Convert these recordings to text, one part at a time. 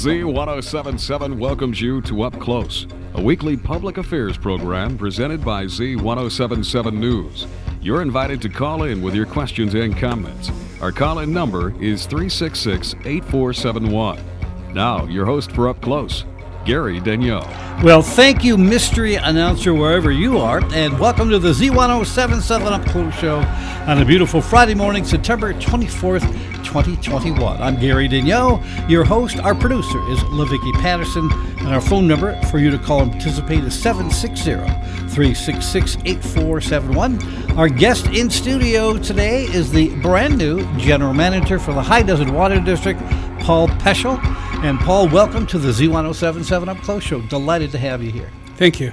Z1077 welcomes you to Up Close, a weekly public affairs program presented by Z1077 News. You're invited to call in with your questions and comments. Our call in number is 366 8471. Now, your host for Up Close, Gary Daigneault. Well, thank you, mystery announcer, wherever you are, and welcome to the Z1077 Up Close Show on a beautiful Friday morning, September 24th, 2021. I'm Gary Daigneault, your host. Our producer is LaVicki Patterson, and our phone number for you to call and participate is 760 366 8471. Our guest in studio today is the brand new General Manager for the High Desert Water District, Paul Peschel. And Paul, welcome to the Z1077 Up Close Show. Delighted to have you here. Thank you.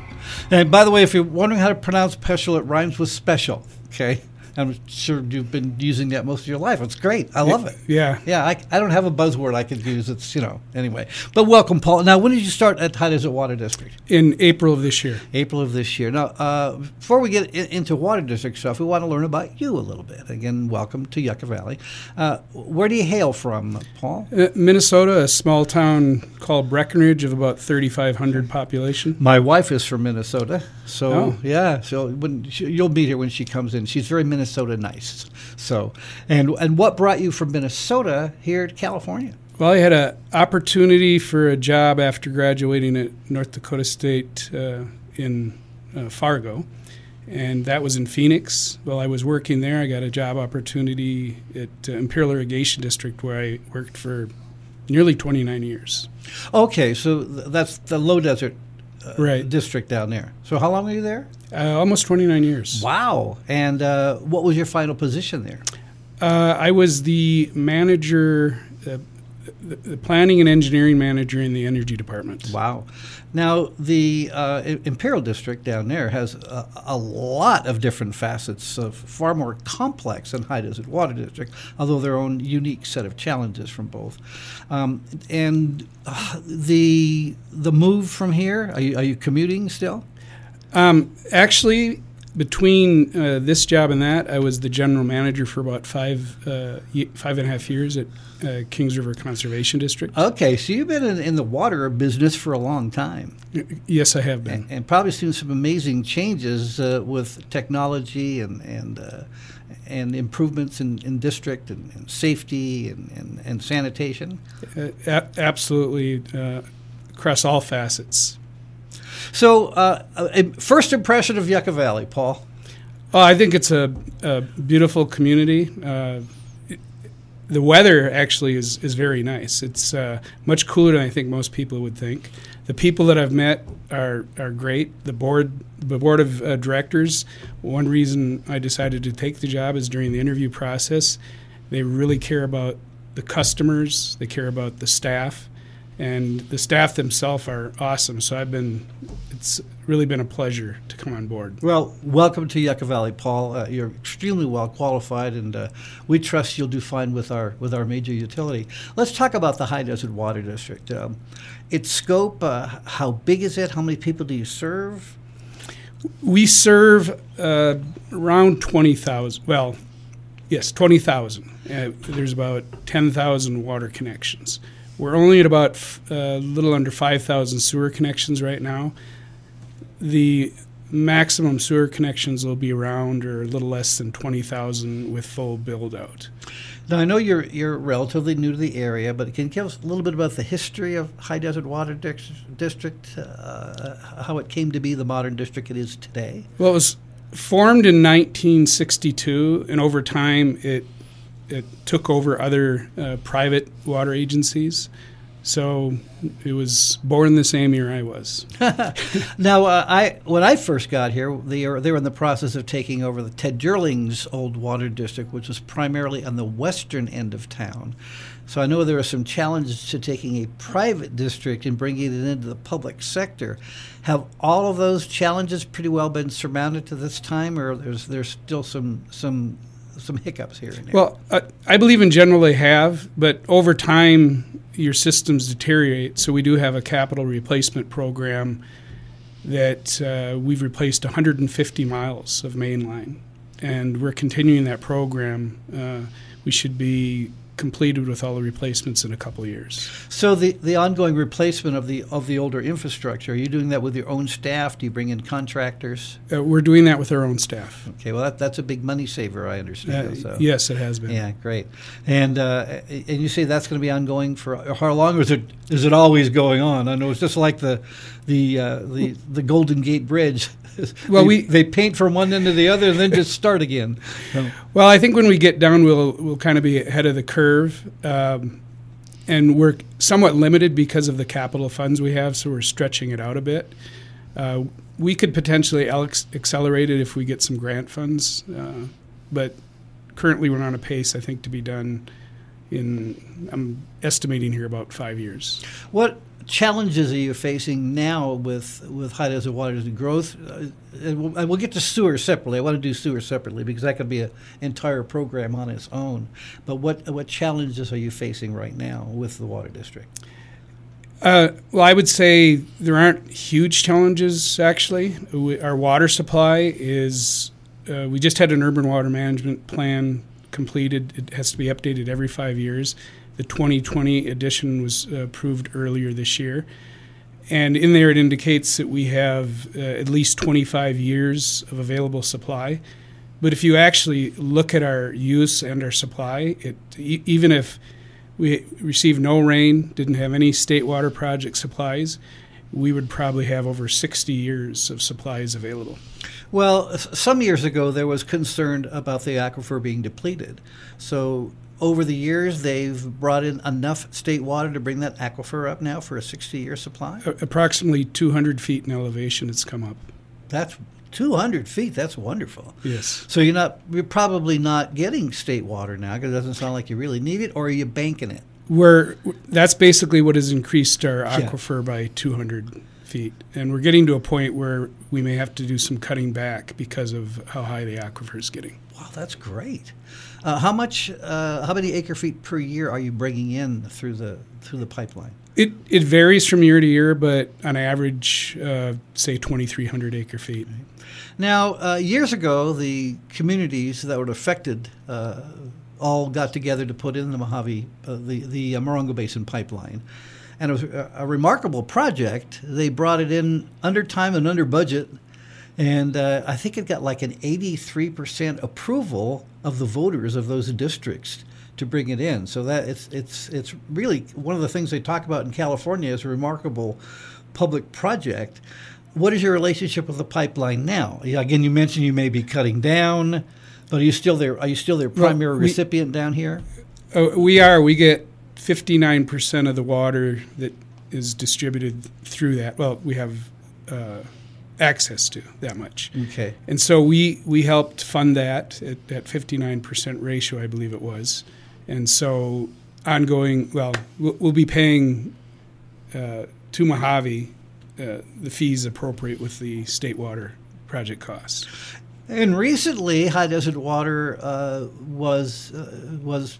And by the way, if you're wondering how to pronounce Peschel, it rhymes with special. Okay. I'm sure you've been using that most of your life. It's great. I love it. Yeah. Yeah, I, I don't have a buzzword I could use. It's, you know, anyway. But welcome, Paul. Now, when did you start at High Desert Water District? In April of this year. April of this year. Now, uh, before we get in, into Water District stuff, we want to learn about you a little bit. Again, welcome to Yucca Valley. Uh, where do you hail from, Paul? Uh, Minnesota, a small town called Breckenridge of about 3,500 population. My wife is from Minnesota. So, Oh. yeah, so when she, you'll meet her when she comes in. She's very Minnesota nice. So, and and what brought you from Minnesota here to California? Well, I had an opportunity for a job after graduating at North Dakota State uh, in uh, Fargo, and that was in Phoenix. While I was working there, I got a job opportunity at uh, Imperial Irrigation District where I worked for nearly 29 years. Okay, so th- that's the low desert uh, Right. district down there. So, how long were you there? Uh, almost 29 years. Wow. And uh, what was your final position there? Uh, I was the manager, uh, the, the planning and engineering manager in the energy department. Wow. Now, the uh, Imperial District down there has a, a lot of different facets, of far more complex than High Desert Water District, although their own unique set of challenges from both. Um, and uh, the the move from here, are you, are you commuting still? Um, actually, between uh, this job and that, I was the general manager for about five uh, five and a half years at uh, Kings River Conservation District. Okay, so you've been in, in the water business for a long time. yes, I have been. and, and probably seen some amazing changes uh, with technology and and uh, and improvements in, in district and, and safety and, and, and sanitation. Uh, a- absolutely, uh, across all facets. So, uh, uh, first impression of Yucca Valley, Paul. Oh, I think it's a, a beautiful community. Uh, the weather actually is, is very nice. It's uh, much cooler than I think most people would think. The people that I've met are, are great. The board the board of uh, directors. One reason I decided to take the job is during the interview process. They really care about the customers. They care about the staff, and the staff themselves are awesome. So I've been. It's really been a pleasure to come on board. Well, welcome to Yucca Valley, Paul. Uh, you're extremely well qualified, and uh, we trust you'll do fine with our with our major utility. Let's talk about the High Desert Water District. Um, its scope, uh, how big is it? How many people do you serve? We serve uh, around 20,000. Well, yes, 20,000. Uh, there's about 10,000 water connections. We're only at about f- a little under 5,000 sewer connections right now. The maximum sewer connections will be around or a little less than 20,000 with full build out. Now I know you're you're relatively new to the area, but can you give us a little bit about the history of High Desert Water District, uh, how it came to be the modern district it is today? Well, it was formed in 1962, and over time it it took over other uh, private water agencies. So it was born the same year I was. Now, uh, I when I first got here, they were they were in the process of taking over the Ted Durling's old water district, which was primarily on the western end of town. So I know there are some challenges to taking a private district and bringing it into the public sector. Have all of those challenges pretty well been surmounted to this time, or there's there's still some some some hiccups here and there? Well, I, I believe in general they have, but over time your systems deteriorate. So we do have a capital replacement program that uh, we've replaced 150 miles of mainline, and we're continuing that program. Uh, we should be completed with all the replacements in a couple of years. So the, the ongoing replacement of the of the older infrastructure, are you doing that with your own staff? Do you bring in contractors? Uh, we're doing that with our own staff. Okay, well that, that's a big money saver, I Uh, understand. so. Yes, it has been. Yeah, great. And uh, and you say that's going to be ongoing for how long? Or is it is it always going on? I know it's just like the the uh, the the Golden Gate Bridge. Well, they, we- they paint from one end to the other and then just start again. So, Well, I think when we get down, we'll we'll kind of be ahead of the curve, um, and we're somewhat limited because of the capital funds we have, so we're stretching it out a bit. Uh, we could potentially accelerate it if we get some grant funds, uh, but currently we're on a pace, I think, to be done in I'm estimating here about five years. what challenges are you facing now with with high desert waters and growth? Uh, and we'll, and we'll get to sewer separately. I want to do sewer separately because that could be an entire program on its own. But what what challenges are you facing right now with the water district? Uh, well, I would say there aren't huge challenges actually. We, our water supply is, uh, we just had an urban water management plan completed. It has to be updated every five years. The 2020 edition was uh, approved earlier this year. And in there, it indicates that we have uh, at least 25 years of available supply. But if you actually look at our use and our supply, it, e- even if we received no rain, didn't have any state water project supplies, we would probably have over 60 years of supplies available. Well, some years ago there was concern about the aquifer being depleted. So over the years they've brought in enough state water to bring that aquifer up now for a 60-year supply. A- approximately 200 feet in elevation, it's come up. That's 200 feet. That's wonderful. Yes. So you're not you're probably not getting state water now because it doesn't sound like you really need it, or are you banking it? We're, that's basically what has increased our Yeah. aquifer by 200 feet. And we're getting to a point where we may have to do some cutting back because of how high the aquifer is getting. Wow, that's great. Uh, how much? Uh, how many acre feet per year are you bringing in through the through the pipeline? It, it varies from year to year, but on average, uh, say 2,300 acre feet. Now, uh, years ago, the communities that were affected uh, all got together to put in the Mojave, uh, the the uh, Morongo Basin pipeline, and it was a remarkable project. They brought it in under time and under budget, and uh, I think it got like an 83% approval of the voters of those districts to bring it in. So that it's it's it's really one of the things they talk about in California is a remarkable public project. What is your relationship with the pipeline now? Again, you mentioned you may be cutting down, but are you still there? are you still their Well, primary we- recipient down here? Uh, we are. We get 59% of the water that is distributed through that. Well, we have uh, access to that much. Okay. And so we, we helped fund that at that 59% ratio, I believe it was. And so ongoing, well, we'll, we'll be paying uh, to Mojave uh, the fees appropriate with the state water project costs. And recently, high desert water uh, was uh, was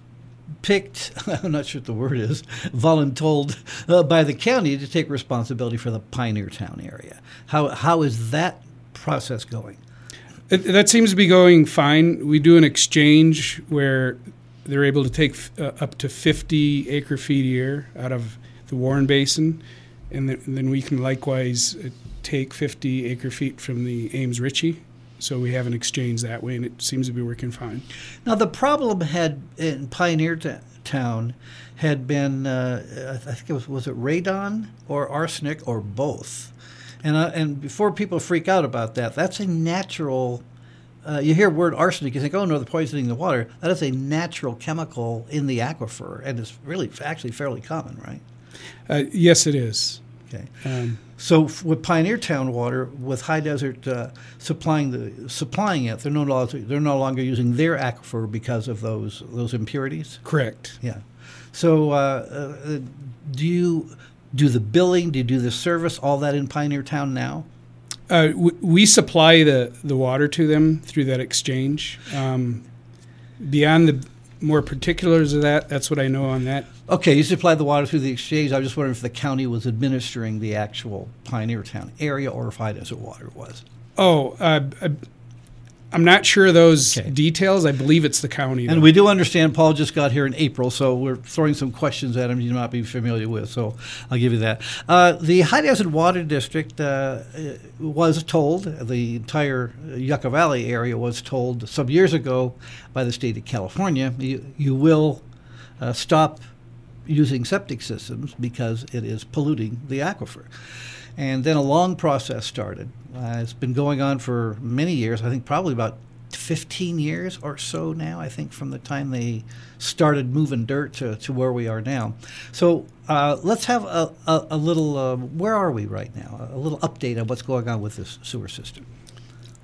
picked. I'm not sure what the word is. Voluntold uh, by the county to take responsibility for the Pioneer Town area. How how is that process going? It, that seems to be going fine. We do an exchange where they're able to take uh, up to 50 acre feet a year out of the Warren Basin, and, th- and then we can likewise uh, take 50 acre feet from the Ames Reche. So we have an exchange that way, and it seems to be working fine. Now the problem had in Pioneer T- Town had been uh, I think it was was it radon or arsenic or both, and uh, and before people freak out about that, that's a natural. Uh, you hear word arsenic, you think, oh no, they're poisoning the water. That is a natural chemical in the aquifer, and it's really actually fairly common, right? Uh, yes, it is. Okay. Um, So f- with Pioneer Town water, with High Desert uh, supplying the supplying it, they're no longer they're no longer using their aquifer because of those those impurities. correct. Yeah. So, uh, uh, do you do the billing? Do you do the service? All that in Pioneer Town now? Uh, we, we supply the, the water to them through that exchange. Um, beyond the more particulars of that, that's what I know on that. Okay, you supply the water through the exchange. I was just wondering if the county was administering the actual Pioneer Town area or if High Desert Water was. Oh, uh, uh, I'm not sure of those Okay. details. I believe it's the county. And we do understand Paul just got here in April, so we're throwing some questions at him you might be familiar with. So I'll give you that. Uh, the High Desert Water District uh, was told, the entire Yucca Valley area was told some years ago by the state of California, you, you will uh, stop using septic systems because it is polluting the aquifer. And then a long process started. Uh, it's been going on for many years, I think probably about 15 years or so now, I think, from the time they started moving dirt to, to where we are now. So uh, let's have a, a, a little, uh, where are we right now? A little update on what's going on with this sewer system.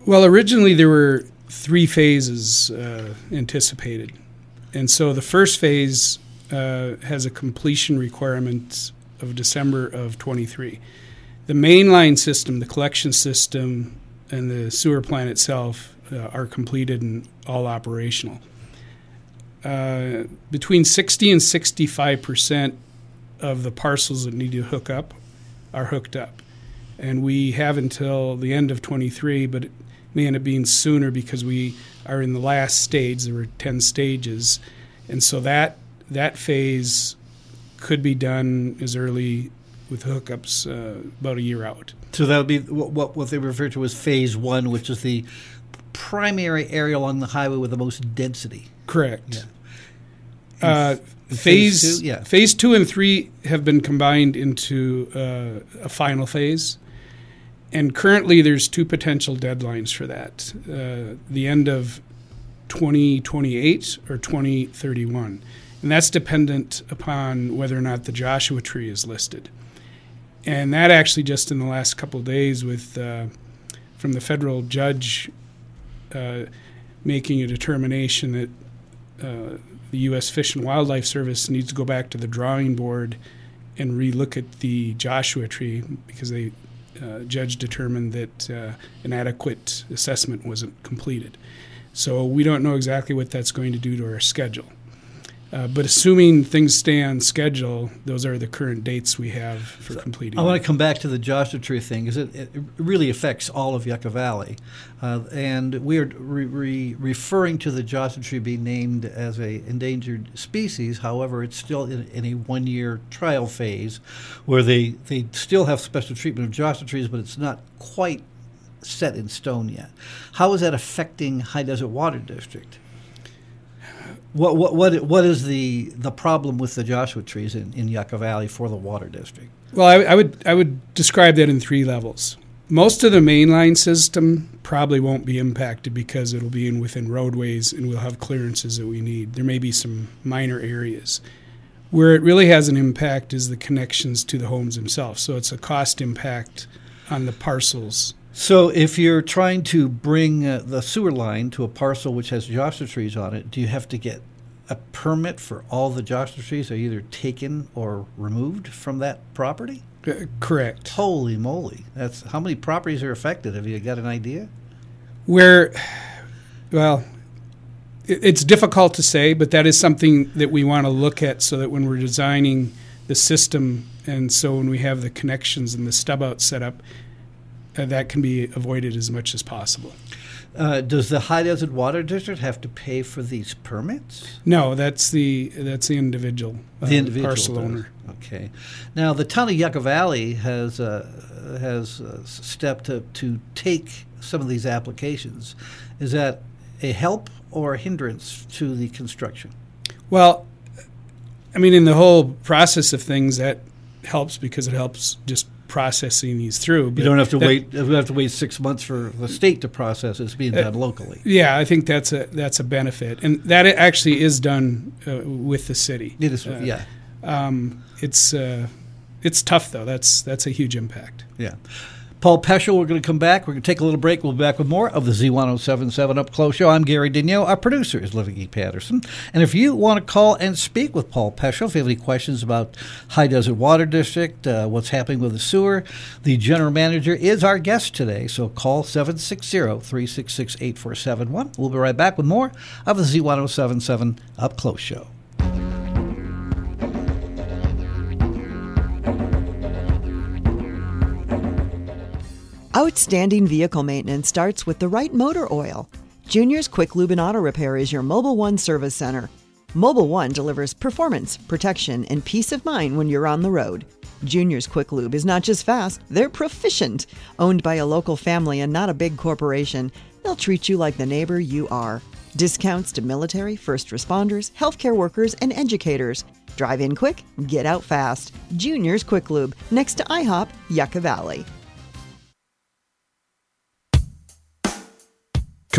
Well, originally there were three phases uh, anticipated. And so the first phase uh, has a completion requirement of December of 23. The mainline system, the collection system, and the sewer plant itself uh, are completed and all operational. Uh, between 60 and 65 percent of the parcels that need to hook up are hooked up. And we have until the end of 23, but it may end up being sooner because we are in the last stage. There were 10 stages. And so that, that phase could be done as early with hookups uh, about a year out. So that would be what, what they refer to as phase one, which is the primary area along the highway with the most density. Correct. Yeah. Uh, phase phase two? Yeah. phase two and three have been combined into uh, a final phase, and currently there's two potential deadlines for that: uh, the end of 2028 or 2031, and that's dependent upon whether or not the Joshua Tree is listed. And that actually just in the last couple days, with uh, from the federal judge uh, making a determination that uh, the U.S. Fish and Wildlife Service needs to go back to the drawing board and relook at the Joshua tree because the uh, judge determined that uh, an adequate assessment wasn't completed. So we don't know exactly what that's going to do to our schedule. Uh, but assuming things stay on schedule, those are the current dates we have for completing. I want to come back to the Joshua Tree thing because it, it really affects all of Yucca Valley. Uh, and we are re- re- referring to the Joshua Tree being named as a endangered species. However, it's still in, in a one-year trial phase where they, they still have special treatment of Joshua trees, but it's not quite set in stone yet. How is that affecting High Desert Water District? What, what, what, what is the, the problem with the Joshua trees in, in Yucca Valley for the water district? Well, I, I would I would describe that in three levels. Most of the mainline system probably won't be impacted because it'll be in within roadways and we'll have clearances that we need. There may be some minor areas. Where it really has an impact is the connections to the homes themselves. So it's a cost impact on the parcels. So, if you're trying to bring uh, the sewer line to a parcel which has Joshua trees on it, do you have to get a permit for all the Joshua trees are either taken or removed from that property? Uh, correct. Holy moly! That's how many properties are affected? Have you got an idea? Where, well, it, it's difficult to say, but that is something that we want to look at so that when we're designing the system and so when we have the connections and the stub out set up, that can be avoided as much as possible. Uh, does the High Desert Water District have to pay for these permits? No, that's the that's the individual, uh, The individual parcel does. owner. Okay. Now, the town of Yucca Valley has uh, has uh, stepped up to take some of these applications. Is that a help or a hindrance to the construction? Well, I mean, in the whole process of things, that helps because it helps just processing these through. You but don't have to that- wait. You don't have to wait six months for the state to process. It's being Uh, done locally. Yeah, I think that's a that's a benefit, and that actually is done uh, with the city. It is. uh, yeah. Um, it's uh, it's tough though. That's that's a huge impact. Yeah. Paul Peschel, we're going to come back. We're going to take a little break. We'll be back with more of the Z1077 Up Close Show. I'm Gary Daigneault. Our producer is Living E. Patterson. And if you want to call and speak with Paul Peschel, if you have any questions about High Desert Water District, uh, what's happening with the sewer, the general manager is our guest today. So call 760 366 8471. We'll be right back with more of the Z1077 Up Close Show. Outstanding vehicle maintenance starts with the right motor oil. Junior's Quick Lube and Auto Repair is your Mobil One service center. Mobil One delivers performance, protection, and peace of mind when you're on the road. Junior's Quick Lube is not just fast, they're proficient. Owned by a local family and not a big corporation, they'll treat you like the neighbor you are. Discounts to military, first responders, healthcare workers, and educators. Drive in quick, get out fast. Junior's Quick Lube, next to IHOP, Yucca Valley.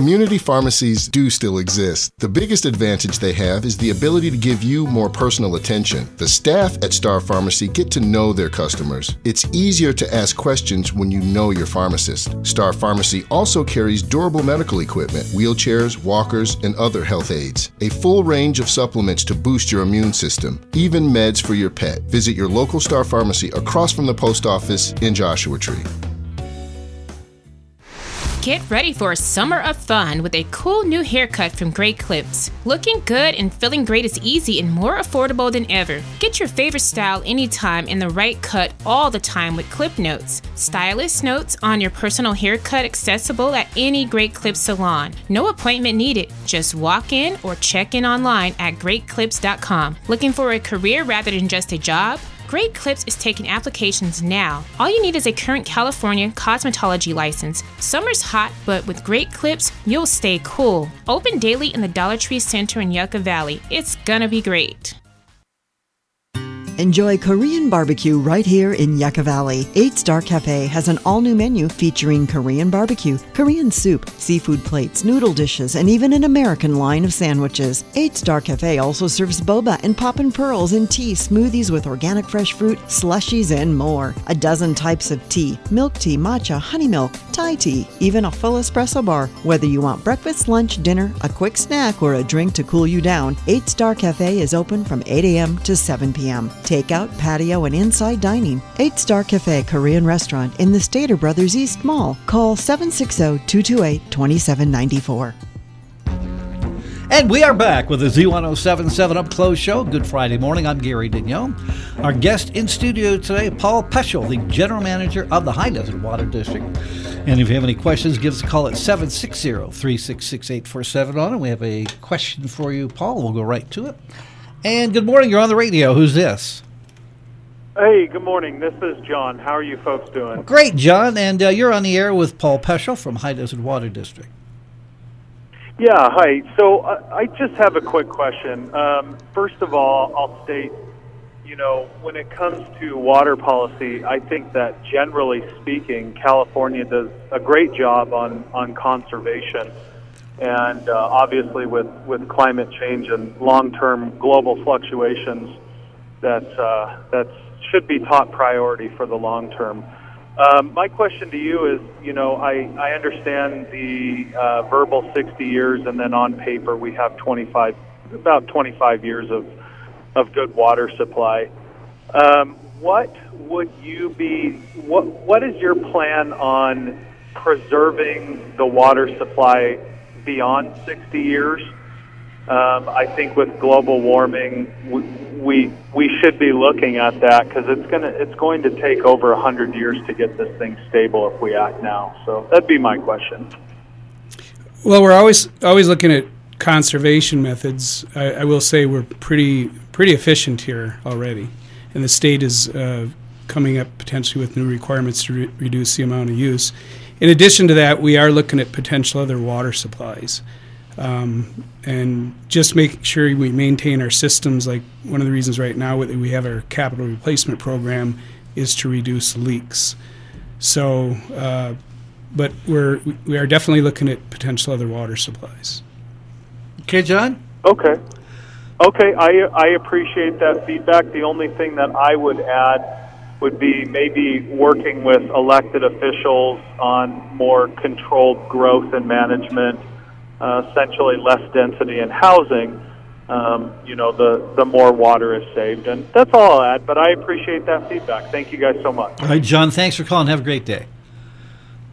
Community pharmacies do still exist. The biggest advantage they have is the ability to give you more personal attention. The staff at Star Pharmacy get to know their customers. It's easier to ask questions when you know your pharmacist. Star Pharmacy also carries durable medical equipment, wheelchairs, walkers, and other health aids. A full range of supplements to boost your immune system, even meds for your pet. Visit your local Star Pharmacy across from the post office in Joshua Tree. Get ready for a summer of fun with a cool new haircut from Great Clips. Looking good and feeling great is easy and more affordable than ever. Get your favorite style anytime and the right cut all the time with Clip Notes. Stylist notes on your personal haircut accessible at any Great Clips salon. No appointment needed. Just walk in or check in online at greatclips.com. Looking for a career rather than just a job? Great Clips is taking applications now. All you need is a current California cosmetology license. Summer's hot, but with Great Clips, you'll stay cool. Open daily in the Dollar Tree Center in Yucca Valley. It's gonna be great. Enjoy Korean barbecue right here in Yucca Valley. 8 Star Cafe has an all new menu featuring Korean barbecue, Korean soup, seafood plates, noodle dishes, and even an American line of sandwiches. 8 Star Cafe also serves boba and poppin' pearls and tea, smoothies with organic fresh fruit, slushies, and more. A dozen types of tea milk tea, matcha, honey milk, Thai tea, even a full espresso bar. Whether you want breakfast, lunch, dinner, a quick snack, or a drink to cool you down, 8 Star Cafe is open from 8 a.m. to 7 p.m. Takeout, patio, and inside dining. 8 Star Cafe Korean Restaurant in the Stater Brothers East Mall. Call 760 228 2794. And we are back with the Z1077 Up Close Show. Good Friday morning. I'm Gary Daigneault. Our guest in studio today, Paul Peschel, the General Manager of the High Desert Water District. And if you have any questions, give us a call at 760 366 8447 on it. We have a question for you, Paul. We'll go right to it. And good morning. You're on the radio. Who's this? Hey, good morning. This is John. How are you folks doing? Great, John. And uh, you're on the air with Paul Peschel from High Desert Water District. Yeah, hi. So uh, I just have a quick question. Um, first of all, I'll state, you know, when it comes to water policy, I think that generally speaking, California does a great job on, on conservation. And uh, obviously, with, with climate change and long term global fluctuations, that, uh, that should be top priority for the long term. Um, my question to you is, you know, I, I understand the uh, verbal 60 years, and then on paper we have 25, about 25 years of, of good water supply. Um, what would you be? What What is your plan on preserving the water supply beyond 60 years? Um, I think with global warming, we, we we should be looking at that because it's gonna it's going to take over a hundred years to get this thing stable if we act now. So that'd be my question. Well, we're always always looking at conservation methods. I, I will say we're pretty pretty efficient here already, and the state is uh, coming up potentially with new requirements to re- reduce the amount of use. In addition to that, we are looking at potential other water supplies. Um, and just make sure we maintain our systems. Like one of the reasons right now that we have our capital replacement program is to reduce leaks. So, uh, but we're we are definitely looking at potential other water supplies. Okay, John. Okay. Okay, I I appreciate that feedback. The only thing that I would add would be maybe working with elected officials on more controlled growth and management uh, essentially less density in housing, um, you know, the, the more water is saved. And that's all I'll add, but I appreciate that feedback. Thank you guys so much. All right, John, thanks for calling. Have a great day.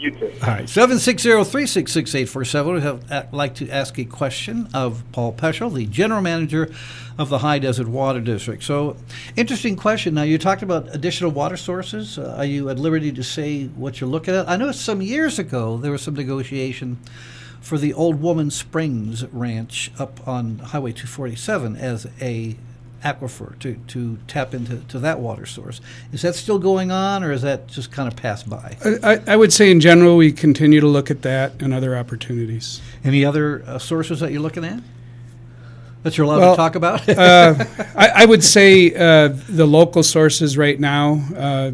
You too. All right, 760-366-847. We have uh, like to ask a question of Paul Peschel, the general manager of the High Desert Water District. So, interesting question. Now, you talked about additional water sources. Uh, are you at liberty to say what you're looking at? I know some years ago there was some negotiation for the Old Woman Springs Ranch up on Highway 247 as a aquifer to, to tap into to that water source. Is that still going on, or is that just kind of passed by? I, I would say in general we continue to look at that and other opportunities. Any other uh, sources that you're looking at that you're allowed Well, to talk about? uh, I, I would say uh, the local sources right now. Uh,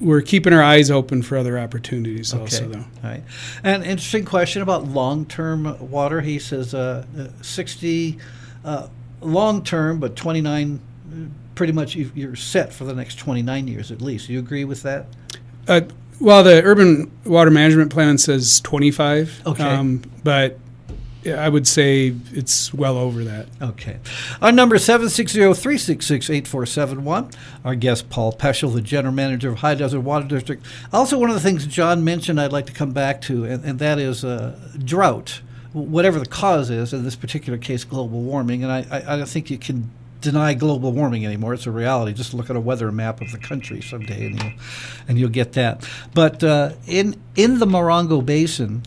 we're keeping our eyes open for other opportunities also, though. All right. An interesting question about long-term water. He says uh, uh, 60 uh, long-term, but 29 uh, pretty much you- you're set for the next 29 years at least. Do you agree with that? Uh, well, the urban water management plan says 25. Okay. but I would say it's well over that. Okay. Our number is 760-366-8471. Our guest, Paul Peschel, the General Manager of High Desert Water District. Also, one of the things John mentioned I'd like to come back to, and, and that is uh, drought, whatever the cause is, in this particular case, global warming. And I, I, I don't think you can deny global warming anymore. It's a reality. Just look at a weather map of the country someday, and you'll, and you'll get that. But uh, in, in the Morongo Basin,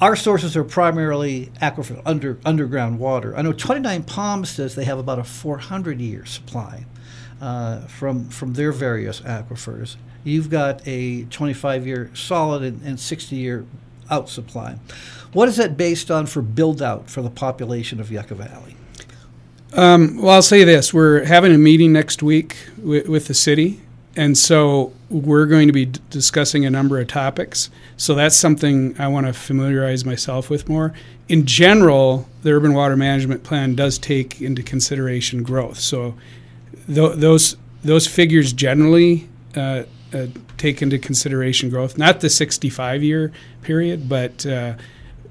our sources are primarily aquifer, under, underground water. I know 29 Palms says they have about a 400 year supply uh, from, from their various aquifers. You've got a 25 year solid and, and 60 year out supply. What is that based on for build out for the population of Yucca Valley? Um, well, I'll say this: we're having a meeting next week with, with the city, and so we're going to be d- discussing a number of topics. So that's something I want to familiarize myself with more. In general, the urban water management plan does take into consideration growth. So th- those those figures generally uh, uh, take into consideration growth, not the 65 year period, but uh,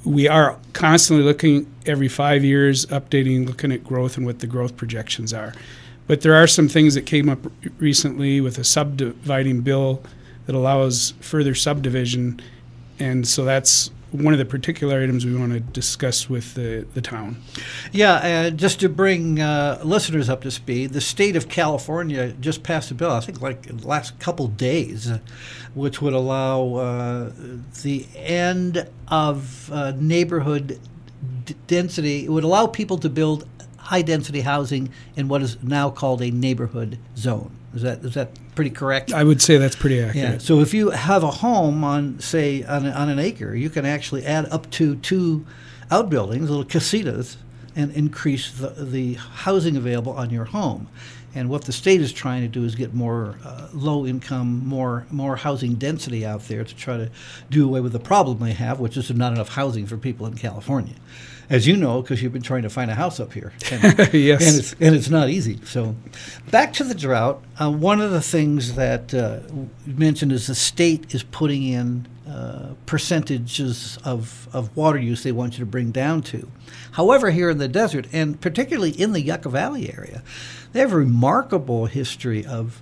we are constantly looking every five years, updating, looking at growth and what the growth projections are. But there are some things that came up recently with a subdividing bill that allows further subdivision, and so that's one of the particular items we want to discuss with the, the town. Yeah, uh, just to bring uh, listeners up to speed, the state of California just passed a bill, I think like the last couple days, uh, which would allow uh, the end of uh, neighborhood d- density. It would allow people to build high density housing in what is now called a neighborhood zone. Is that is that pretty correct? I would say that's pretty accurate. Yeah. So if you have a home on, say, on, on an acre, you can actually add up to two outbuildings, little casitas, and increase the, the housing available on your home. And what the state is trying to do is get more uh, low income, more more housing density out there to try to do away with the problem they have, which is not enough housing for people in California. As you know, because you've been trying to find a house up here. And, Yes. And it's, and it's not easy. So, back to the drought. Uh, one of the things that uh, you mentioned is the state is putting in uh, percentages of, of water use they want you to bring down to. However, here in the desert, and particularly in the Yucca Valley area, they have a remarkable history of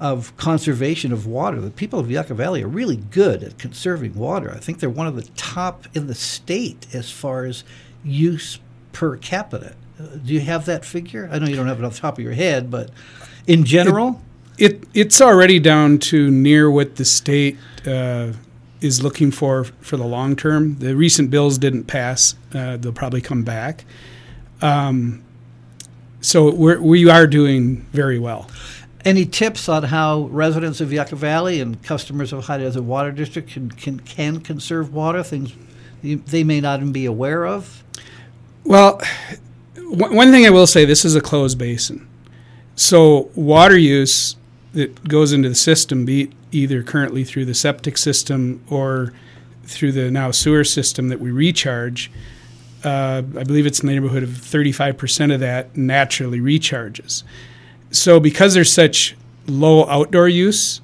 of conservation of water. The people of Yucca Valley are really good at conserving water. I think they're one of the top in the state as far as use per capita. Uh, do you have that figure? I know you don't have it off the top of your head, but in general, It it's already down to near what the state uh, is looking for for the long term. The recent bills didn't pass; uh, they'll probably come back. Um, so we're, we are doing very well. any tips on how residents of Yucca Valley and customers of High Desert Water District can can, can conserve water? Things they may not even be aware of. Well, one one thing I will say: this is a closed basin, so water use that goes into the system, be it either currently through the septic system or through the now sewer system that we recharge. Uh, I believe it's in the neighborhood of 35% of that naturally recharges. So, because there's such low outdoor use,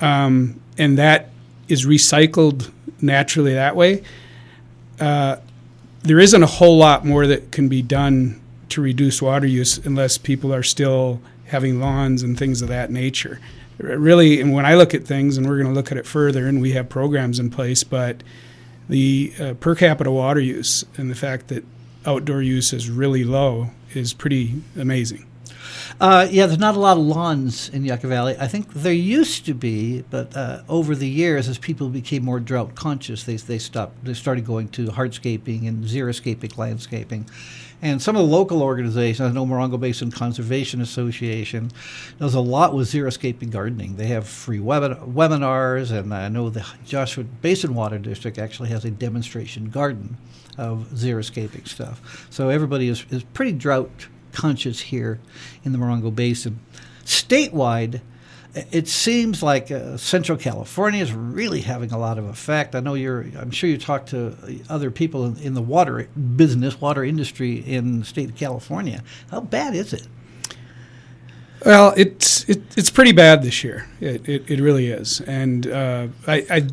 um, and that is recycled naturally that way, uh, there isn't a whole lot more that can be done to reduce water use unless people are still having lawns and things of that nature. Really, and when I look at things, and we're going to look at it further, and we have programs in place, but the uh, per capita water use and the fact that outdoor use is really low is pretty amazing. Uh, yeah, there's not a lot of lawns in Yucca Valley. I think there used to be, but uh, over the years, as people became more drought conscious, they they stopped. They started going to hardscaping and xeriscapic landscaping. And some of the local organizations, I know Morongo Basin Conservation Association, does a lot with xeriscaping gardening. They have free webin- webinars, and I know the Joshua Basin Water District actually has a demonstration garden of xeriscaping stuff. So everybody is, is pretty drought conscious here in the Morongo Basin. Statewide, it seems like uh, Central California is really having a lot of effect. I know you're. I'm sure you talk to other people in, in the water business, water industry in the state of California. How bad is it? Well, it's it, it's pretty bad this year. It, it, it really is, and uh, I, I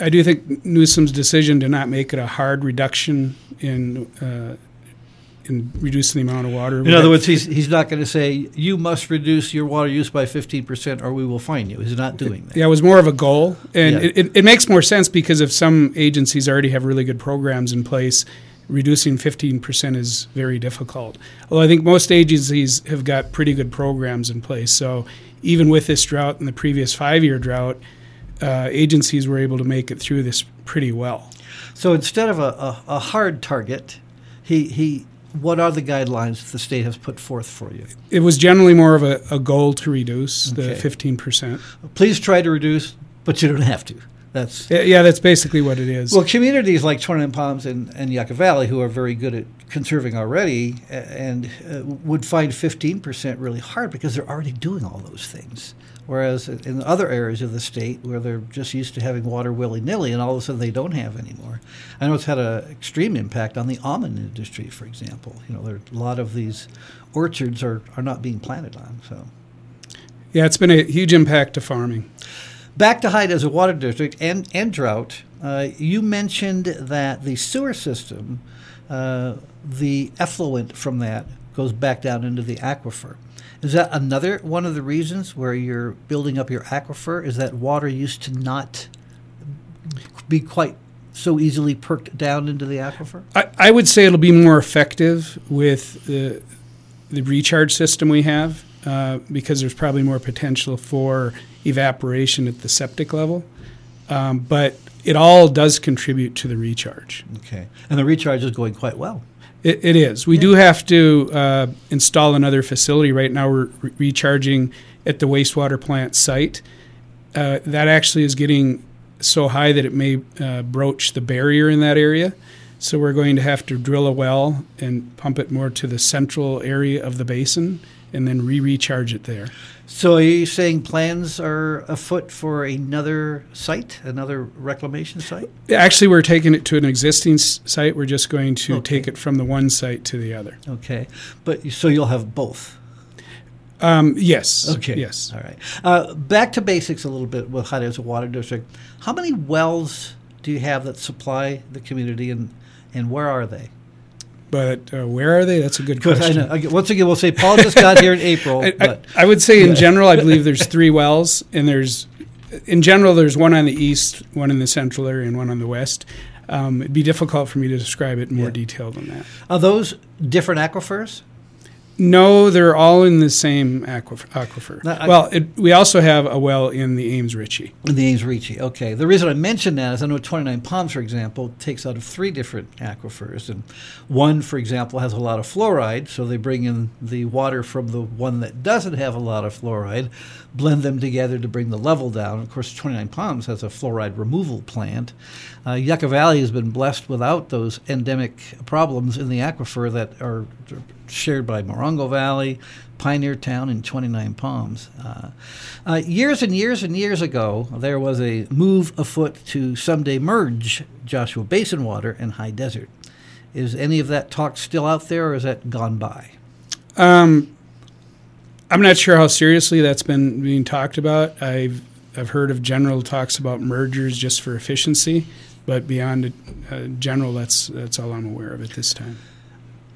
I do think Newsom's decision to not make it a hard reduction in uh, in reducing the amount of water. In other words, he's he's not going to say you must reduce your water use by fifteen percent or we will fine you. He's not doing that. Yeah, it was more of a goal, and Yeah. it, it, it makes more sense because if some agencies already have really good programs in place, reducing fifteen percent is very difficult. Although I think most agencies have got pretty good programs in place, so even with this drought and the previous five-year drought, uh, agencies were able to make it through this pretty well. So instead of a, a, a hard target, he he. What are the guidelines the state has put forth for you? It was generally more of a, a goal to reduce the fifteen percent. Please try to reduce, but you don't have to. That's Yeah, that's basically what it is. Well, communities like 29 Palms and, and Yucca Valley, who are very good at conserving already, and uh, would find 15% really hard because they're already doing all those things. Whereas in other areas of the state where they're just used to having water willy nilly, and all of a sudden they don't have anymore. I know it's had an extreme impact on the almond industry, for example. You know, there are a lot of these orchards are, are not being planted on. So. yeah, it's been a huge impact to farming. Back to High Desert water district and, and drought, uh, you mentioned that the sewer system, uh, the effluent from that goes back down into the aquifer. Is that another one of the reasons where you're building up your aquifer? Is that water used to not be quite so easily perked down into the aquifer? I, I would say it'll be more effective with the, the recharge system we have uh, because there's probably more potential for evaporation at the septic level. Um, but it all does contribute to the recharge. Okay. And the recharge is going quite well. It, it is. We do have to uh, install another facility. Right now, we're re- recharging at the wastewater plant site. Uh, that actually is getting so high that it may uh, broach the barrier in that area. So we're going to have to drill a well and pump it more to the central area of the basin and then re-recharge it there. So are you saying plans are afoot for another site, another reclamation site? Actually, we're taking it to an existing site. We're just going to Okay. take it from the one site to the other. Okay, but so you'll have both. Um, yes. Okay. Yes. All right. Uh, back to basics a little bit with as a water district. How many wells do you have that supply the community, and and where are they? But uh, where are they? That's a good Because I question. know, once again, we'll say Paul just got here in April, I, I, I would say in general, I believe there's three wells, and there's, in general, there's one on the east, one in the central area, and one on the west. Um, it'd be difficult for me to describe it in more Yeah. detail than that. are those different aquifers? No, they're all in the same aquif- aquifer. No, I- well, it, we also have a well in the Ames Reche. In the Ames Reche. Okay. The reason I mention that is I know 29 Palms, for example, takes out of three different aquifers. And one, for example, has a lot of fluoride. So they bring in the water from the one that doesn't have a lot of fluoride, blend them together to bring the level down. Of course, 29 Palms has a fluoride removal plant. Uh, Yucca Valley has been blessed without those endemic problems in the aquifer that are shared by Morongo Valley, Pioneer Town, and 29 Palms. Uh, uh, years and years and years ago, there was a move afoot to someday merge Joshua Basin water and High Desert. Is any of that talk still out there, or is that gone by? Um, I'm not sure how seriously that's been being talked about. I've I've heard of general talks about mergers just for efficiency, but beyond uh, general, that's that's all I'm aware of at this time.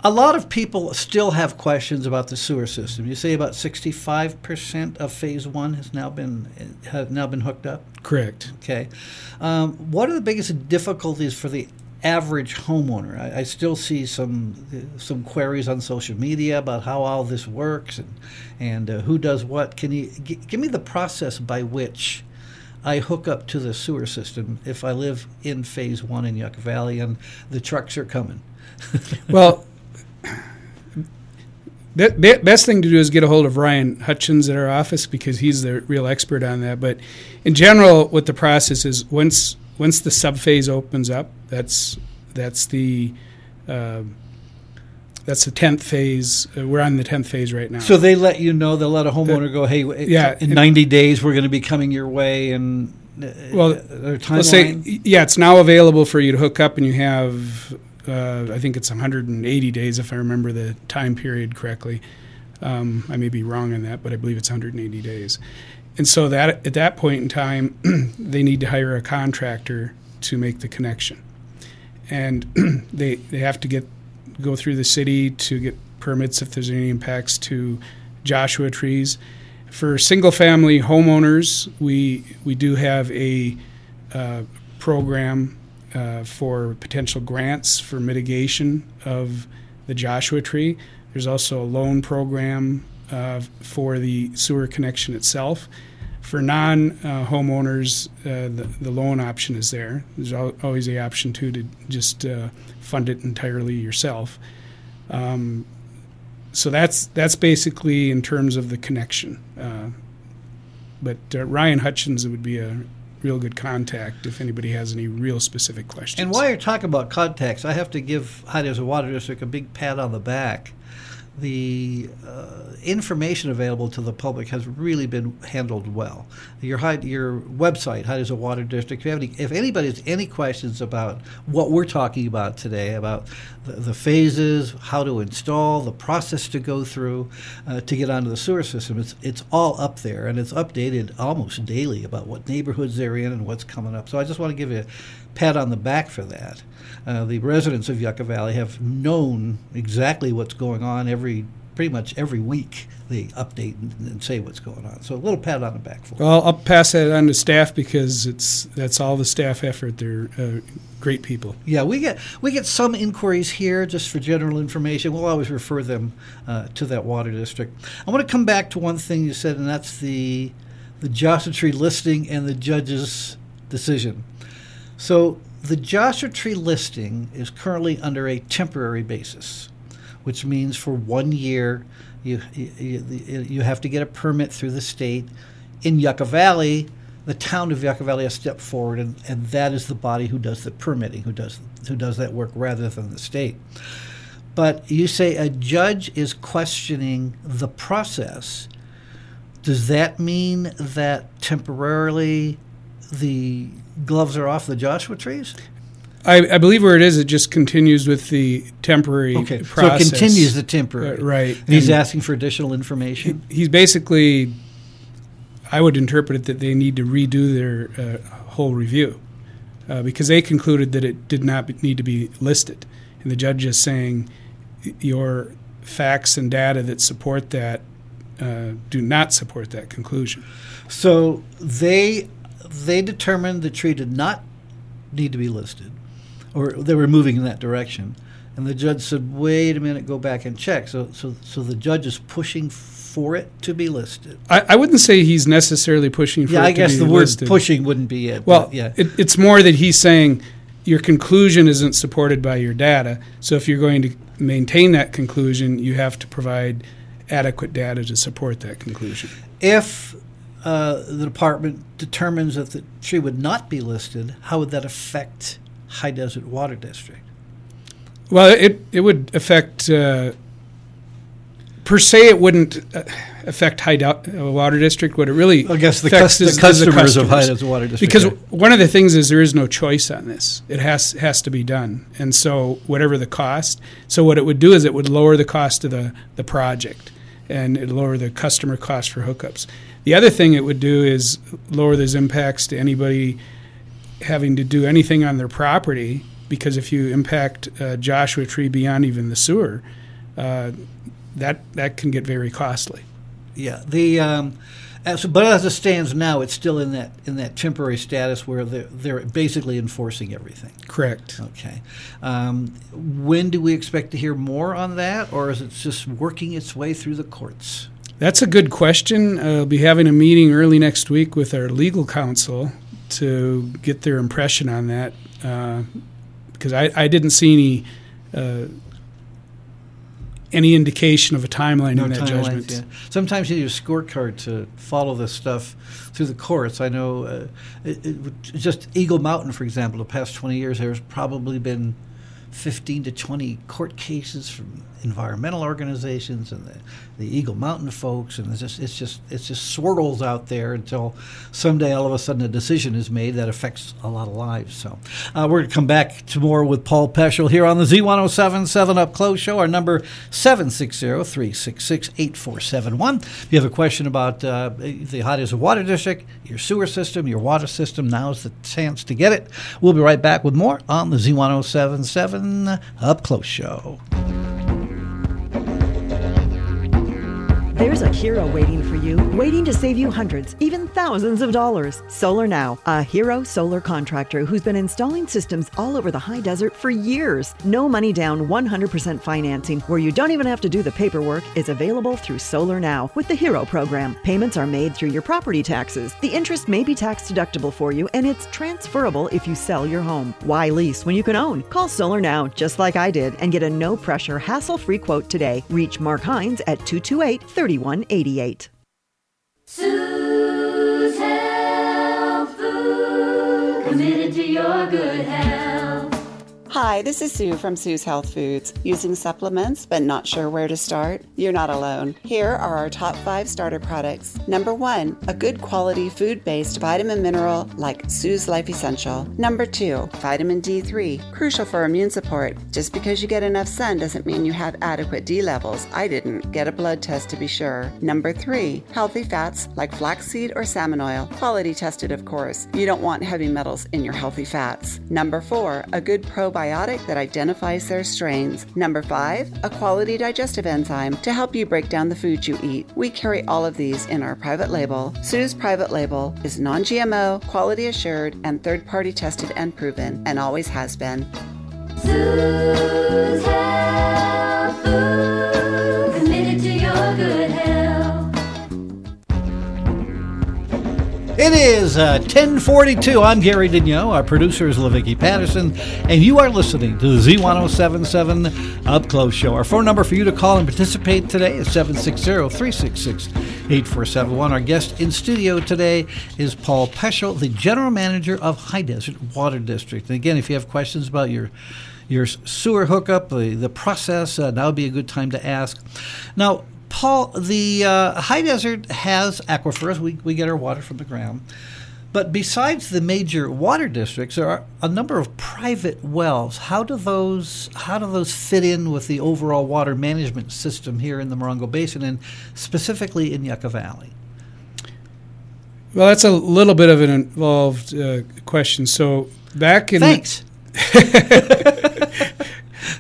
A lot of people still have questions about the sewer system. You say about 65% of phase one has now been has now been hooked up. Correct. Okay, um, what are the biggest difficulties for the average homeowner. I, I, still see some some queries on social media about how all this works and and uh, who does what. Can you g- give me the process by which I hook up to the sewer system if I live in Phase One in Yucca Valley and the trucks are coming? well. The best thing to do is get a hold of Ryan Hutchins at our office because he's the real expert on that. But in general, what the process is once once the subphase opens up, that's that's the uh, that's the tenth phase. Uh, we're on the tenth phase right now. So they let you know. They'll let a homeowner the, go, "Hey, yeah, in ninety days, we're going to be coming your way." And uh, well, let's say, yeah, it's now available for you to hook up, and you have, uh, I think it's 180 days if I remember the time period correctly. Um, I may be wrong on that, but I believe it's 180 days. And so that at that point in time, they need to hire a contractor to make the connection, and they they have to get go through the city to get permits if there's any impacts to Joshua trees. For single family homeowners, we we do have a uh, program uh, for potential grants for mitigation of the Joshua tree. There's also a loan program uh, for the sewer connection itself. For non uh, homeowners, uh, the, the loan option is there. There's al- always the option too to just uh, fund it entirely yourself. Um, so that's that's basically in terms of the connection. Uh, but uh, Ryan Hutchins would be a real good contact if anybody has any real specific questions. And while you're talking about contacts, I have to give High Water District a big pat on the back the uh, information available to the public has really been handled well. Your your website, High Desert Water District. If, any, if anybody has any questions about what we're talking about today, about the, the phases, how to install, the process to go through uh, to get onto the sewer system, it's it's all up there and it's updated almost daily about what neighborhoods they're in and what's coming up. So I just want to give you a pat on the back for that. Uh, the residents of Yucca Valley have known exactly what's going on every pretty much every week they update and, and, say what's going on. So a little pat on the back for. Well, I'll pass that on to staff because it's that's all the staff effort. They're uh, great people. Yeah, we get we get some inquiries here just for general information. We'll always refer them uh, to that water district. I want to come back to one thing you said, and that's the the Joshua Tree listing and the judge's decision. So the Joshua Tree listing is currently under a temporary basis, which means for one year you, you, you have to get a permit through the state. In Yucca Valley, the town of Yucca Valley has stepped forward, and, and that is the body who does the permitting, who does who does that work rather than the state. But you say a judge is questioning the process. Does that mean that temporarily the gloves are off the Joshua trees? I, I, believe where it is, it just continues with the temporary okay. process. So it continues the temporary. Uh, right. And he's and asking for additional information? He, he's basically, I would interpret it that they need to redo their uh, whole review uh, because they concluded that it did not need to be listed. And the judge is saying your facts and data that support that uh, do not support that conclusion. So they they determined the tree did not need to be listed, or they were moving in that direction. And the judge said, "Wait a minute, go back and check." So, so, so the judge is pushing for it to be listed. I, I wouldn't say he's necessarily pushing for yeah, it I guess the listed. word pushing wouldn't be it. Well, yeah, it, it's more that he's saying your conclusion isn't supported by your data. So if you're going to maintain that conclusion, you have to provide adequate data to support that conclusion. If uh, the department determines that the tree would not be listed, how would that affect High Desert Water District? Well, it it would affect. Uh, per se, it wouldn't uh, affect High Do- uh, Water District. What it really I guess the, cus- the, customers, the customers of High Desert Water District. Because one of the things is there is no choice on this. It has has to be done, and so whatever the cost. So what it would do is it would lower the cost of the the project, and it lower the customer cost for hookups. The other thing it would do is lower those impacts to anybody having to do anything on their property because if you impact a Joshua tree beyond even the sewer, uh, that that can get very costly. Yeah, the um, As, but as it stands now, it's still in that in that temporary status where they're, they're basically enforcing everything. Correct. Okay. Um, when do we expect to hear more on that, or is it just working its way through the courts? That's a good question. Uh, I'll be having a meeting early next week with our legal counsel to get their impression on that because I, I didn't see any uh, any indication of a timeline in that judgment. yeah. Sometimes you need a scorecard to follow this stuff through the courts. I know uh, it, it, just Eagle Mountain, for example, the past 20 years, there's probably been 15 to 20 court cases from environmental organizations and the, the Eagle Mountain folks, and it's just it's just it's just swirls out there until someday all of a sudden a decision is made that affects a lot of lives. So uh, we're going to come back to more with Paul Peschel here on the Z1077 Up Close Show. Our number 760-366-8471. If you have a question about uh, the High Desert Water District, your sewer system, your water system, now's the chance to get it. We'll be right back with more on the Z1077 Up Close Show. There's a hero waiting for you, waiting to save you hundreds, even thousands of dollars. Solar Now, a hero solar contractor who's been installing systems all over the high desert for years. No money down, 100% financing, where you don't even have to do the paperwork, is available through Solar Now with the Hero program. Payments are made through your property taxes. The interest may be tax deductible for you, and it's transferable if you sell your home. Why lease when you can own? Call Solar Now, just like I did, and get a no pressure, hassle free quote today. Reach Mark Hines at 228 3188. Sue's Food, committed to your good health. Hi, this is Sue from Sue's Health Foods. Using supplements but not sure where to start? You're not alone. Here are our top five starter products. Number one, a good quality food based vitamin mineral like Sue's Life Essential. Number two, vitamin D3, crucial for immune support. Just because you get enough sun doesn't mean you have adequate D levels. I didn't. Get a blood test to be sure. Number three, healthy fats like flaxseed or salmon oil. Quality tested, of course. You don't want heavy metals in your healthy fats. Number four, a good probiotic that identifies their strains. Number five, a quality digestive enzyme to help you break down the food you eat. We carry all of these in our private label. Sue's private label is non GMO, quality assured, and third party tested and proven, and always has been. Sue's Health Food, committed to your good health. It is uh, 1042. I'm Gary Daigneault. Our producer is LaVicky Patterson. And you are listening to the Z1077 Up Close Show. Our phone number for you to call and participate today is 760-366-8471. Our guest in studio today is Paul Peschel, the General Manager of High Desert Water District. And again, if you have questions about your your sewer hookup, the, the process, uh, now would be a good time to ask. Now, Paul, the uh, high desert has aquifers. We, we get our water from the ground. But besides the major water districts, there are a number of private wells. How do those how do those fit in with the overall water management system here in the Morongo Basin and specifically in Yucca Valley? Well, that's a little bit of an involved uh, question. So back in Thanks.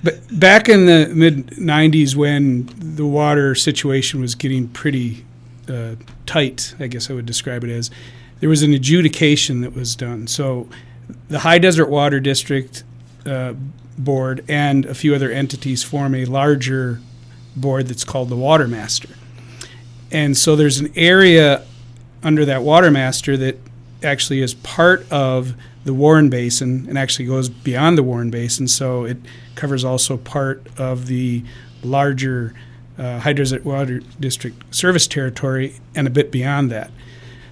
But back in the mid 90s, when the water situation was getting pretty uh, tight, I guess I would describe it as, there was an adjudication that was done. So the High Desert Water District uh, Board and a few other entities form a larger board that's called the Water Master. And so there's an area under that Water Master that actually is part of the Warren Basin and actually goes beyond the Warren Basin. So it covers also part of the larger uh, High Desert Water District service territory and a bit beyond that.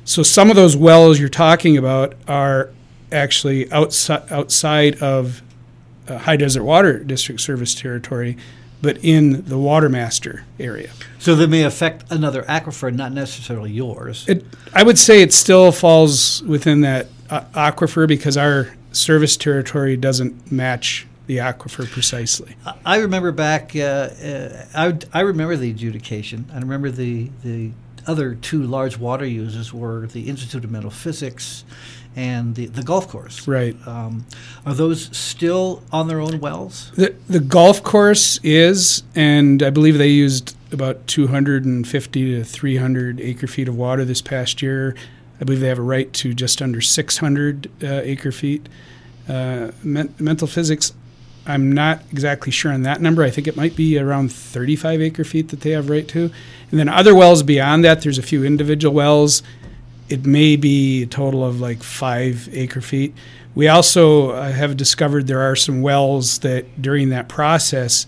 So some of those wells you're talking about are actually outside outside of uh, High Desert Water District service territory, but in the Watermaster area. So they may affect another aquifer, not necessarily yours. It, I would say it still falls within that uh, aquifer because our service territory doesn't match the aquifer precisely. I remember back. Uh, uh, I, I remember the adjudication. I remember the the other two large water users were the Institute of Mental Physics and the, the golf course. Right. Um, are those still on their own wells? The the golf course is, and I believe they used about 250 to 300 acre feet of water this past year. I believe they have a right to just under 600 uh, acre feet. Uh, men- mental physics, I'm not exactly sure on that number. I think it might be around 35 acre feet that they have right to. And then other wells beyond that, there's a few individual wells. It may be a total of like five acre feet. We also uh, have discovered there are some wells that during that process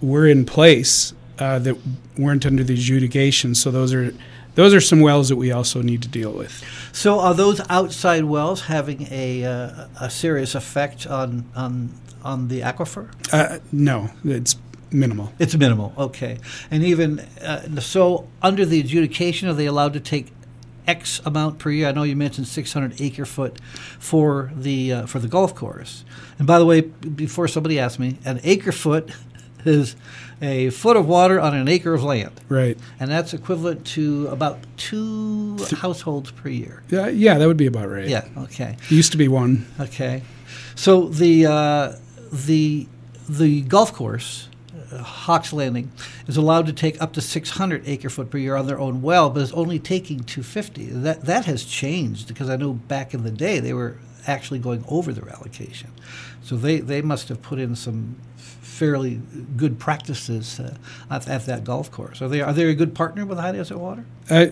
were in place uh, that weren't under the adjudication. So those are those are some wells that we also need to deal with. So are those outside wells having a uh, a serious effect on on on the aquifer? Uh, no, it's minimal. It's minimal. Okay, and even uh, so, under the adjudication, are they allowed to take X amount per year? I know you mentioned 600 acre foot for the uh, for the golf course. And by the way, before somebody asks me, an acre foot is a foot of water on an acre of land. Right. And that's equivalent to about two households per year. Yeah, yeah, that would be about right. Yeah. Okay. It used to be one. Okay. So the uh, the the golf course, uh, Hawks Landing, is allowed to take up to 600 acre foot per year on their own well, but is only taking 250. That that has changed because I know back in the day they were actually going over their allocation. So they, they must have put in some fairly good practices uh, at, at that golf course. Are they are they a good partner with High Desert Water? Uh,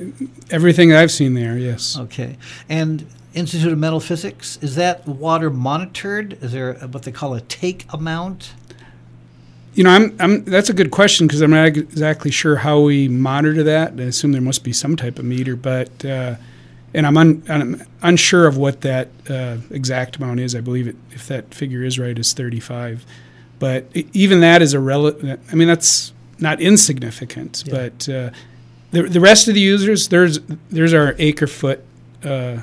everything I've seen there, yes. Okay. And Institute of Mental Physics, is that water monitored? Is there what they call a take amount? You know, I'm, I'm. That's a good question because I'm not exactly sure how we monitor that. I assume there must be some type of meter, but uh, and I'm, un, I'm unsure of what that uh, exact amount is. I believe it, if that figure is right, is 35. But even that is a relative. I mean, that's not insignificant. Yeah. But uh, the the rest of the users, there's there's our acre foot uh,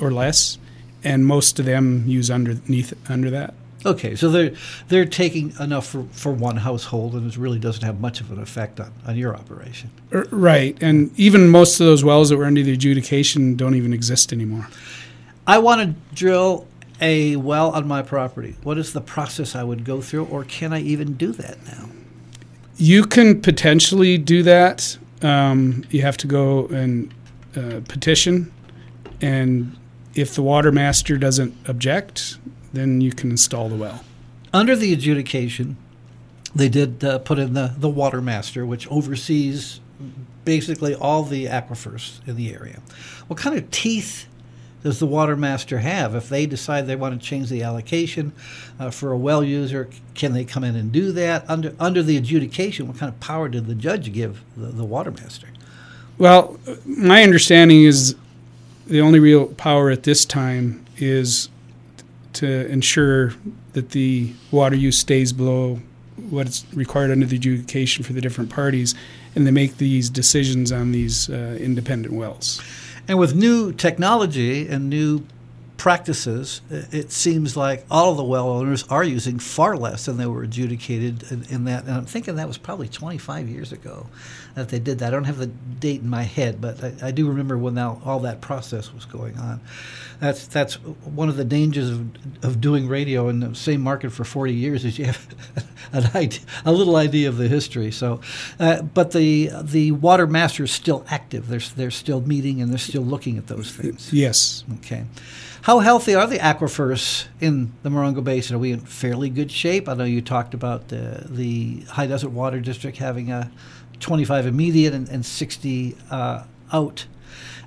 or less, and most of them use underneath under that. Okay, so they're they're taking enough for, for one household, and it really doesn't have much of an effect on, on your operation. Right, and even most of those wells that were under the adjudication don't even exist anymore. I want to drill a well on my property. What is the process I would go through, or can I even do that now? You can potentially do that. Um, you have to go and uh, petition, and if the water master doesn't object, then you can install the well. Under the adjudication, they did uh, put in the, the water master, which oversees basically all the aquifers in the area. What kind of teeth does the water master have? If they decide they want to change the allocation uh, for a well user, can they come in and do that? Under, under the adjudication, what kind of power did the judge give the, the water master? Well, my understanding is the only real power at this time is to ensure that the water use stays below what's required under the adjudication for the different parties, and they make these decisions on these uh, independent wells. And with new technology and new practices, it seems like all of the well owners are using far less than they were adjudicated in, in that. And I'm thinking that was probably 25 years ago that they did that. I don't have the date in my head, but I, I do remember when now all that process was going on. That's that's one of the dangers of, of doing radio in the same market for 40 years is you have an idea, a little idea of the history. So, uh, but the the water master is still active. They're they're still meeting and they're still looking at those things. Yes. Okay. How healthy are the aquifers in the Morongo Basin? Are we in fairly good shape? I know you talked about the, the High Desert Water District having a 25 immediate and, and 60 uh, out.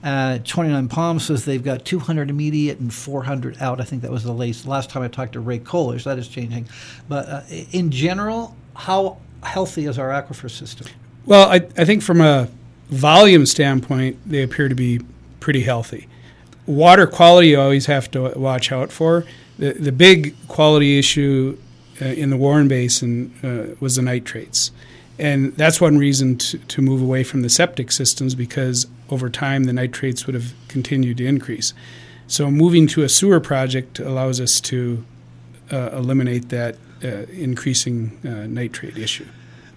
Uh, 29 Palms says they've got 200 immediate and 400 out. I think that was the latest. Last time I talked to Ray Kohler, so that is changing. But uh, in general, how healthy is our aquifer system? Well, I, I think from a volume standpoint, they appear to be pretty healthy. Water quality you always have to watch out for. The, the big quality issue uh, in the Warren Basin uh, was the nitrates. And that's one reason to, to move away from the septic systems because over time the nitrates would have continued to increase. So moving to a sewer project allows us to uh, eliminate that uh, increasing uh, nitrate issue.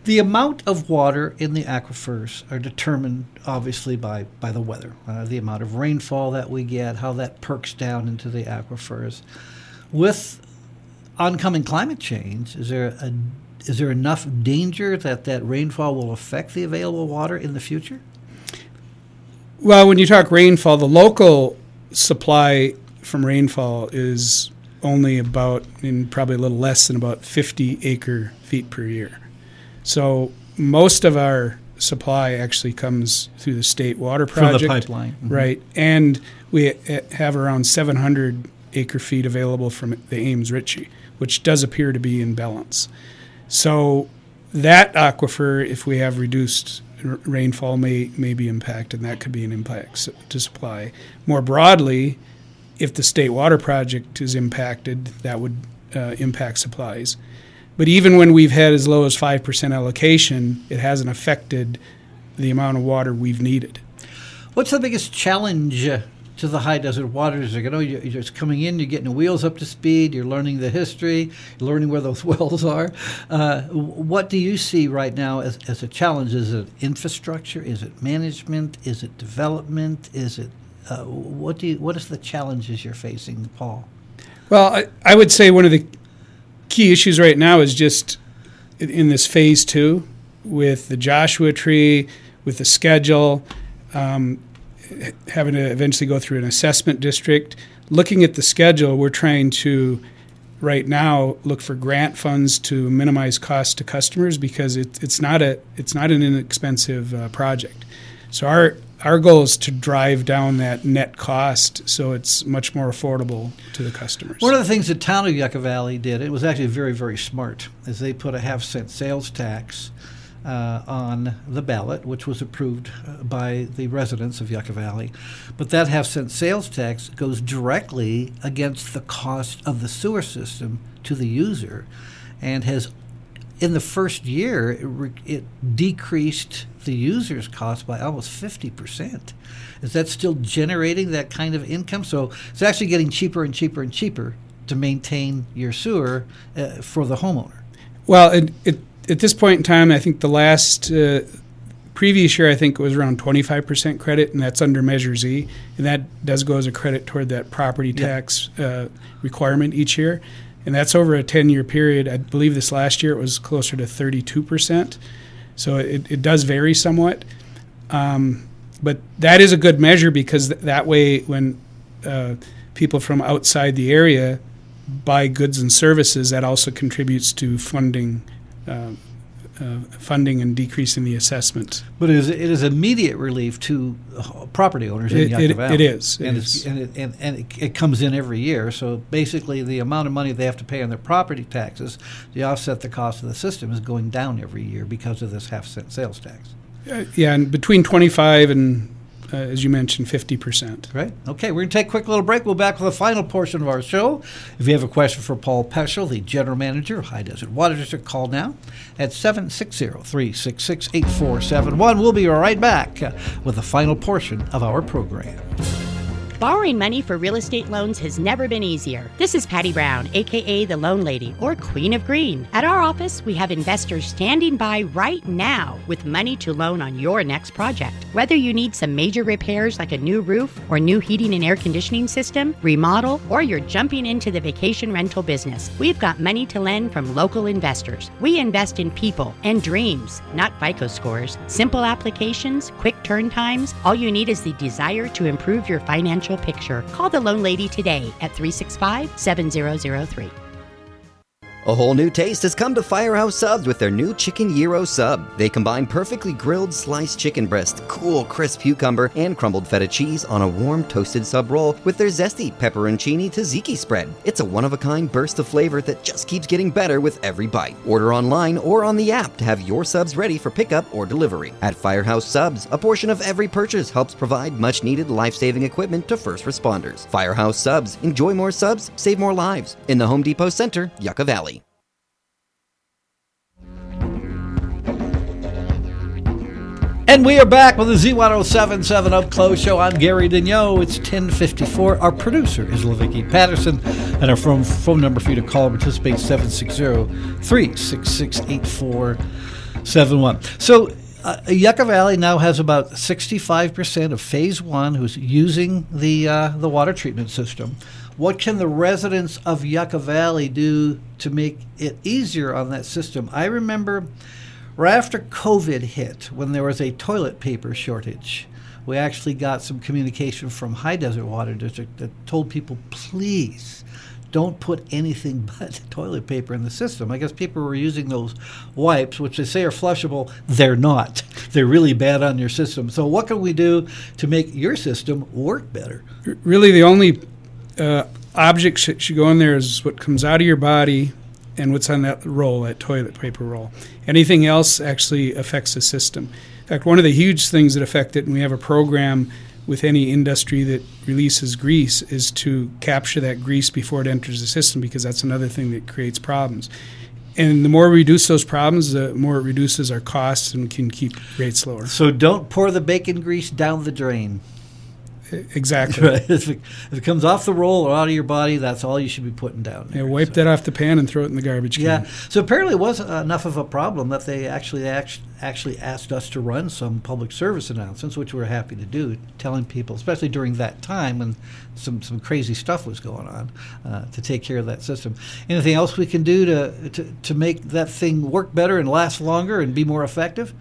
The amount of water in the aquifers are determined obviously by, by the weather, uh, the amount of rainfall that we get, how that perks down into the aquifers. With oncoming climate change, is there a, is there enough danger that that rainfall will affect the available water in the future? Well, when you talk rainfall, the local supply from rainfall is only about, in probably a little less than about 50 acre feet per year. So most of our supply actually comes through the state water From the project. pipeline. Mhm. Right. And we have around 700 acre feet available from the Ames Reche, which does appear to be in balance. So that aquifer, if we have reduced r- rainfall, may may be impacted, and that could be an impact to supply. More broadly, if the state water project is impacted, that would uh, impact supplies. But even when we've had as low as five percent allocation, it hasn't affected the amount of water we've needed. What's the biggest challenge uh, to the high desert waters? You know, you're you're just coming in, you're getting the wheels up to speed, you're learning the history, you're learning where those wells are. Uh, what do you see right now as, as a challenge? Is it infrastructure? Is it management? Is it development? Is it uh, what do you, what is the challenges you're facing, Paul? Well, I, I would say one of the key issues right now is just in- this phase two with the Joshua tree, with the schedule, um, having to eventually go through an assessment district. Looking at the schedule, we're trying to right now look for grant funds to minimize cost to customers because it, it's not a it's not an inexpensive uh, project. So our our goal is to drive down that net cost so it's much more affordable to the customers. One of the things the town of Yucca Valley did, it was actually very, very smart, is they put a half cent sales tax uh, on the ballot, which was approved uh, by the residents of Yucca Valley. But that half cent sales tax goes directly against the cost of the sewer system to the user and has in the first year, it, re- it decreased the user's cost by almost 50%. Is that still generating that kind of income? So it's actually getting cheaper and cheaper and cheaper to maintain your sewer uh, for the homeowner. Well, it, it, at this point in time, I think the last uh, previous year, I think it was around 25% credit, and that's under Measure Z. And that does go as a credit toward that property tax uh, requirement each year. And that's over a 10 year period. I believe this last year it was closer to 32%. So it, it does vary somewhat. Um, but that is a good measure because th- that way, when uh, people from outside the area buy goods and services, that also contributes to funding, uh, uh, funding and decreasing the assessment. But it is, it is immediate relief to uh, property owners in It- Yucca it- Valley. it is, it and, is. And, it, and, and it, it comes in every year. So basically, the amount of money they have to pay on their property taxes to offset the cost of the system is going down every year because of this half cent sales tax. Uh, yeah, and between 25 and, uh, as you mentioned, 50%. Right. Okay, we're going to take a quick little break. We'll be back with the final portion of our show. If you have a question for Paul Peschel, the General Manager of High Desert Water District, call now at 760-366-8471. We'll be right back with the final portion of our program. Borrowing money for real estate loans has never been easier. This is Patty Brown, aka the Loan Lady or Queen of Green. At our office, we have investors standing by right now with money to loan on your next project. Whether you need some major repairs like a new roof or new heating and air conditioning system, remodel, or you're jumping into the vacation rental business, we've got money to lend from local investors. We invest in people and dreams, not FICO scores. Simple applications, quick turn times. All you need is the desire to improve your financial picture. Call the Loan Lady today at 365 7003. A whole new taste has come to Firehouse Subs with their new Chicken Gyro Sub. They combine perfectly grilled sliced chicken breast, cool crisp cucumber, and crumbled feta cheese on a warm toasted sub roll with their zesty pepperoncini tzatziki spread. It's a one of a kind burst of flavor that just keeps getting better with every bite. Order online or on the app to have your subs ready for pickup or delivery. At Firehouse Subs, a portion of every purchase helps provide much needed life saving equipment to first responders. Firehouse Subs, enjoy more subs, save more lives. In the Home Depot Center, Yucca Valley. And we are back with the Z1077 Up Close Show. I'm Gary Daigneault. It's 1054. Our producer is Levicki Patterson. And our phone, phone number for you to call and participate 760-366-8471. So uh, Yucca Valley now has about 65% of Phase 1 who's using the, uh, the water treatment system. What can the residents of Yucca Valley do to make it easier on that system? I remember right after COVID hit, when there was a toilet paper shortage, we actually got some communication from High Desert Water District that told people, please don't put anything but toilet paper in the system. I guess people were using those wipes, which they say are flushable. They're not. They're really bad on your system. So, what can we do to make your system work better? Really, the only uh, object that should go in there is what comes out of your body and what's on that roll, that toilet paper roll. Anything else actually affects the system. In fact, one of the huge things that affect it, and we have a program with any industry that releases grease, is to capture that grease before it enters the system because that's another thing that creates problems. And the more we reduce those problems, the more it reduces our costs and can keep rates lower. So, don't pour the bacon grease down the drain. Exactly. Right. if, it, if it comes off the roll or out of your body, that's all you should be putting down. Yeah, wipe that off the pan and throw it in the garbage can. Yeah. So apparently, it was enough of a problem that they actually actually asked us to run some public service announcements, which we're happy to do, telling people, especially during that time when some some crazy stuff was going on, uh, to take care of that system. Anything else we can do to, to to make that thing work better and last longer and be more effective?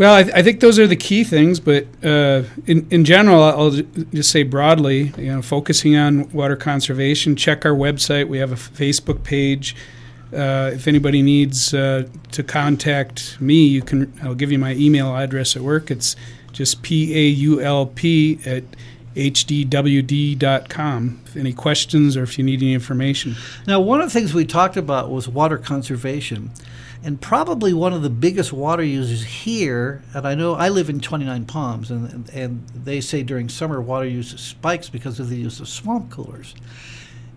Well, I, th- I, think those are the key things, but uh, in, in general, I'll just say broadly, you know, focusing on water conservation, check our website. We have a Facebook page. Uh, if anybody needs uh, to contact me, you can. I'll give you my email address at work. It's just p a u l p at hdwd.com. If any questions or if you need any information. Now, one of the things we talked about was water conservation and probably one of the biggest water users here. And I know I live in 29 Palms, and, and, they say during summer water use spikes because of the use of swamp coolers.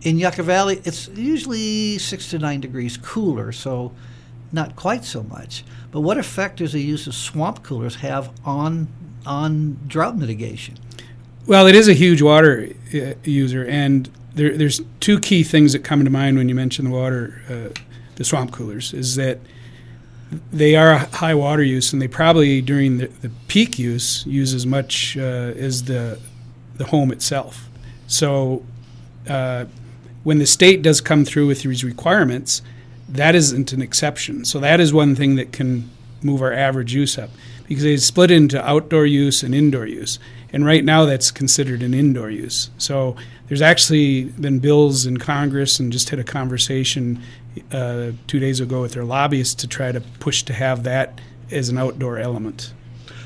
In Yucca Valley, it's usually six to nine degrees cooler, so not quite so much. But what effect does the use of swamp coolers have on on drought mitigation? Well, it is a huge water uh, user, and there, there's two key things that come to mind when you mention the water, uh, the swamp coolers, is that they are a high water use, and they probably during the, the peak use use as much uh, as the the home itself. So uh, when the state does come through with these requirements, that isn't an exception. So that is one thing that can move our average use up because they split into outdoor use and indoor use. And right now that's considered an indoor use. So there's actually been bills in Congress and just had a conversation uh, two days ago with their lobbyists to try to push to have that as an outdoor element.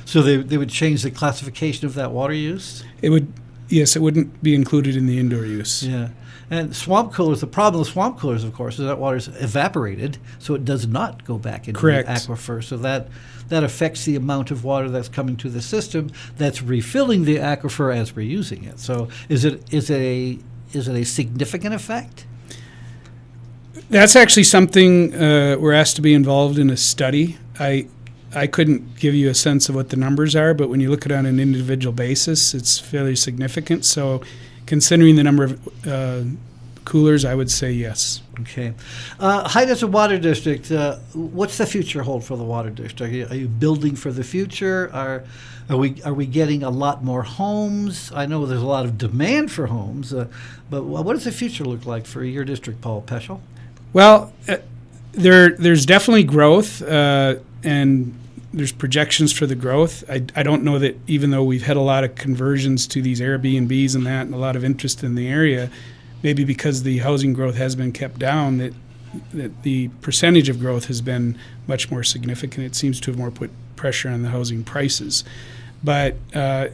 So they, they would change the classification of that water use? It would, yes, it wouldn't be included in the indoor use. Yeah. And swamp coolers, the problem with swamp coolers, of course, is that water is evaporated, so it does not go back into Correct. the aquifer. So that that affects the amount of water that's coming to the system that's refilling the aquifer as we're using it. So is it is it a is it a significant effect? That's actually something uh, we're asked to be involved in a study. I I couldn't give you a sense of what the numbers are, but when you look at it on an individual basis, it's fairly significant. So, considering the number of uh, coolers, I would say yes. Okay. Uh, High Desert Water District, uh, what's the future hold for the water district? Are you, are you building for the future? Are, are, we, are we getting a lot more homes? I know there's a lot of demand for homes, uh, but what does the future look like for your district, Paul Peschel? Well, uh, there there's definitely growth, uh, and there's projections for the growth. I, I don't know that even though we've had a lot of conversions to these Airbnbs and that, and a lot of interest in the area, maybe because the housing growth has been kept down, that that the percentage of growth has been much more significant. It seems to have more put pressure on the housing prices, but. Uh,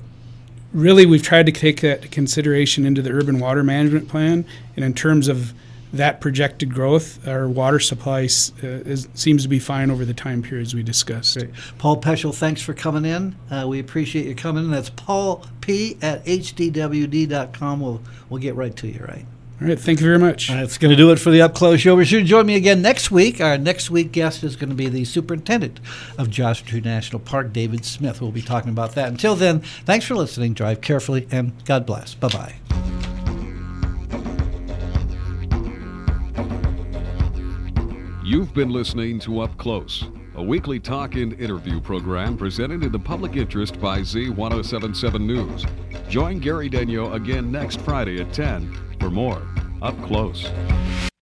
really, we've tried to take that consideration into the urban water management plan, and in terms of that projected growth, our water supply uh, is, seems to be fine over the time periods we discussed. Great. Paul Peschel, thanks for coming in. Uh, we appreciate you coming in. That's Paul P at hdwd.com. We'll, we'll get right to you, right? All right, thank you very much. That's going to do it for the Up Close Show. Be sure to join me again next week. Our next week guest is going to be the superintendent of Joshua Tree National Park, David Smith. We'll be talking about that. Until then, thanks for listening. Drive carefully and God bless. Bye bye. You've been listening to Up Close, a weekly talk and interview program presented in the public interest by Z1077 News. Join Gary Daigneault again next Friday at 10 for more. Up Close.